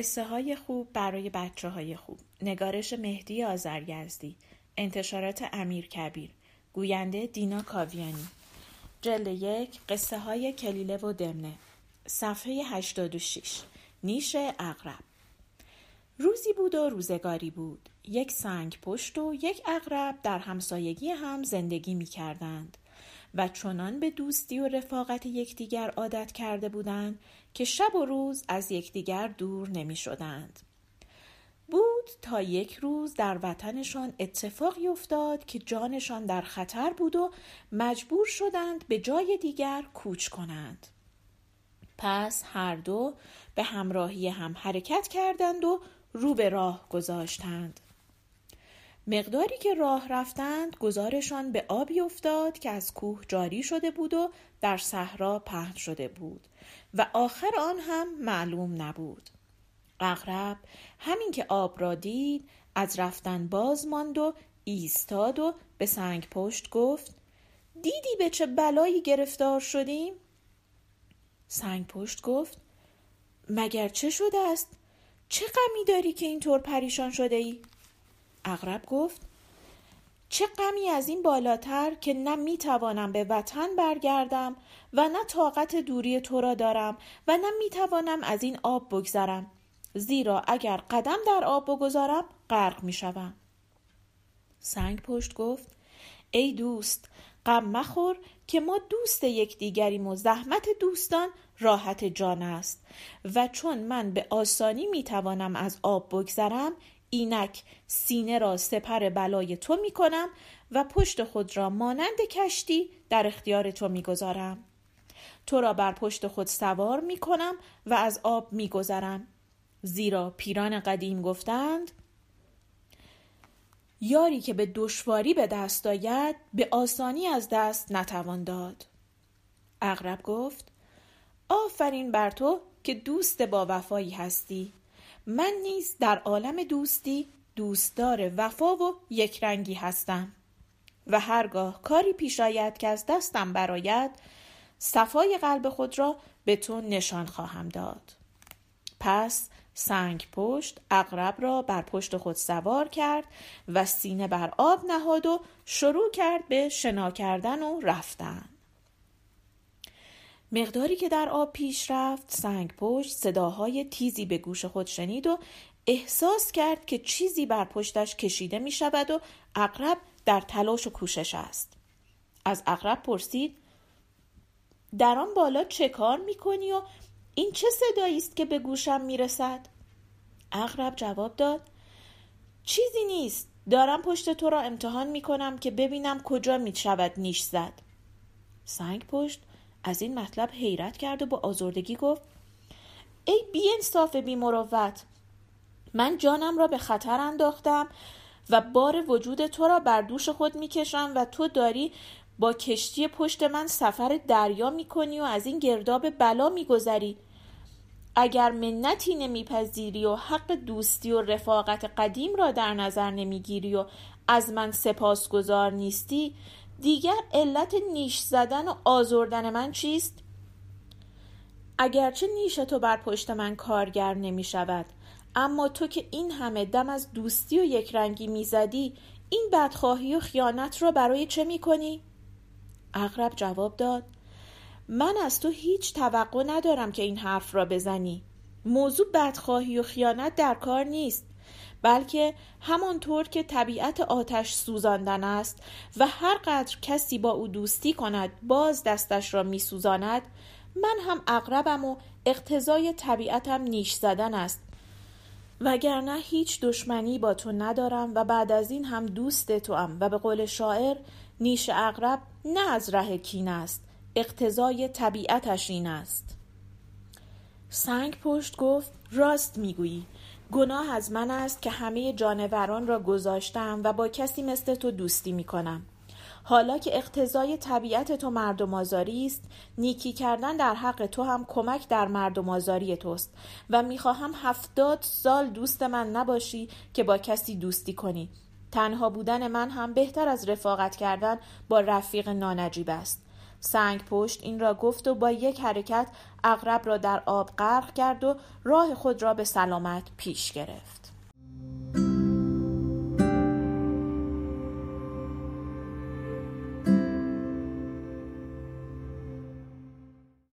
قصه های خوب برای بچه های خوب. نگارش مهدی آزرگزدی انتشارات امیر کبیر. گوینده دینا کاویانی. جلد یک قصه های کلیله و دمنه. صفحه 86 نیش اغرب روزی بود و روزگاری بود. یک سنگ پشت و یک اغرب در همسایگی هم زندگی می کردند و چنان به دوستی و رفاقت یکدیگر عادت کرده بودند که شب و روز از یکدیگر دور نمی شدند. بود تا یک روز در وطنشان اتفاقی افتاد که جانشان در خطر بود و مجبور شدند به جای دیگر کوچ کنند. پس هر دو به همراهی هم حرکت کردند و رو به راه گذاشتند. مقداری که راه رفتند گزارشان به آبی افتاد که از کوه جاری شده بود و در صحرا پهن شده بود و آخر آن هم معلوم نبود اغرب همین که آب را دید از رفتن باز ماند و ایستاد و به سنگ پشت گفت دیدی به چه بلایی گرفتار شدیم؟ سنگ پشت گفت مگر چه شده است؟ چه غمی داری که اینطور پریشان شده ای؟ اغرب گفت چه غمی از این بالاتر که نه می توانم به وطن برگردم و نه طاقت دوری تو را دارم و نه می توانم از این آب بگذرم زیرا اگر قدم در آب بگذارم غرق می شوم. سنگ پشت گفت ای دوست غم مخور که ما دوست یکدیگریم و زحمت دوستان راحت جان است و چون من به آسانی می توانم از آب بگذرم اینک سینه را سپر بلای تو می کنم و پشت خود را مانند کشتی در اختیار تو می گذارم. تو را بر پشت خود سوار می کنم و از آب می گذرم. زیرا پیران قدیم گفتند یاری که به دشواری به دست آید به آسانی از دست نتوان داد اغرب گفت آفرین بر تو که دوست با وفایی هستی من نیز در عالم دوستی دوستدار وفا و یکرنگی هستم و هرگاه کاری پیش آید که از دستم براید صفای قلب خود را به تو نشان خواهم داد. پس سنگ پشت اقرب را بر پشت خود سوار کرد و سینه بر آب نهاد و شروع کرد به شنا کردن و رفتن. مقداری که در آب پیش رفت سنگ پشت صداهای تیزی به گوش خود شنید و احساس کرد که چیزی بر پشتش کشیده می شود و اقرب در تلاش و کوشش است. از اقرب پرسید در آن بالا چه کار می کنی و این چه صدایی است که به گوشم می رسد؟ اقرب جواب داد چیزی نیست. دارم پشت تو را امتحان می کنم که ببینم کجا می شود نیش زد. سنگ پشت از این مطلب حیرت کرد و با آزردگی گفت ای بی انصاف بی مروت من جانم را به خطر انداختم و بار وجود تو را بر دوش خود می‌کشم و تو داری با کشتی پشت من سفر دریا می‌کنی و از این گرداب بلا میگذری. اگر منتی نمیپذیری و حق دوستی و رفاقت قدیم را در نظر نمی‌گیری و از من سپاسگزار نیستی دیگر علت نیش زدن و آزردن من چیست؟ اگرچه نیش تو بر پشت من کارگر نمی شود اما تو که این همه دم از دوستی و یکرنگی می‌زدی این بدخواهی و خیانت را برای چه می کنی؟ اغرب جواب داد من از تو هیچ توقع ندارم که این حرف را بزنی موضوع بدخواهی و خیانت در کار نیست بلکه همانطور که طبیعت آتش سوزاندن است و هر قدر کسی با او دوستی کند باز دستش را میسوزاند من هم اقربم و اقتضای طبیعتم نیش زدن است. وگرنه هیچ دشمنی با تو ندارم و بعد از این هم دوست تو هم و به قول شاعر نیش اقرب نه از ره کین است اقتضای طبیعتش این است. سنگ پشت گفت راست می‌گویی. گناه از من است که همه جانوران را گذاشتم و با کسی مثل تو دوستی می کنم. حالا که اقتضای طبیعت تو مردم آزاری است نیکی کردن در حق تو هم کمک در مردم آزاری توست و می‌خواهم هفتاد سال دوست من نباشی که با کسی دوستی کنی تنها بودن من هم بهتر از رفاقت کردن با رفیق نانجیب است سنگ پشت این را گفت و با یک حرکت اغرب را در آب غرق کرد و راه خود را به سلامت پیش گرفت.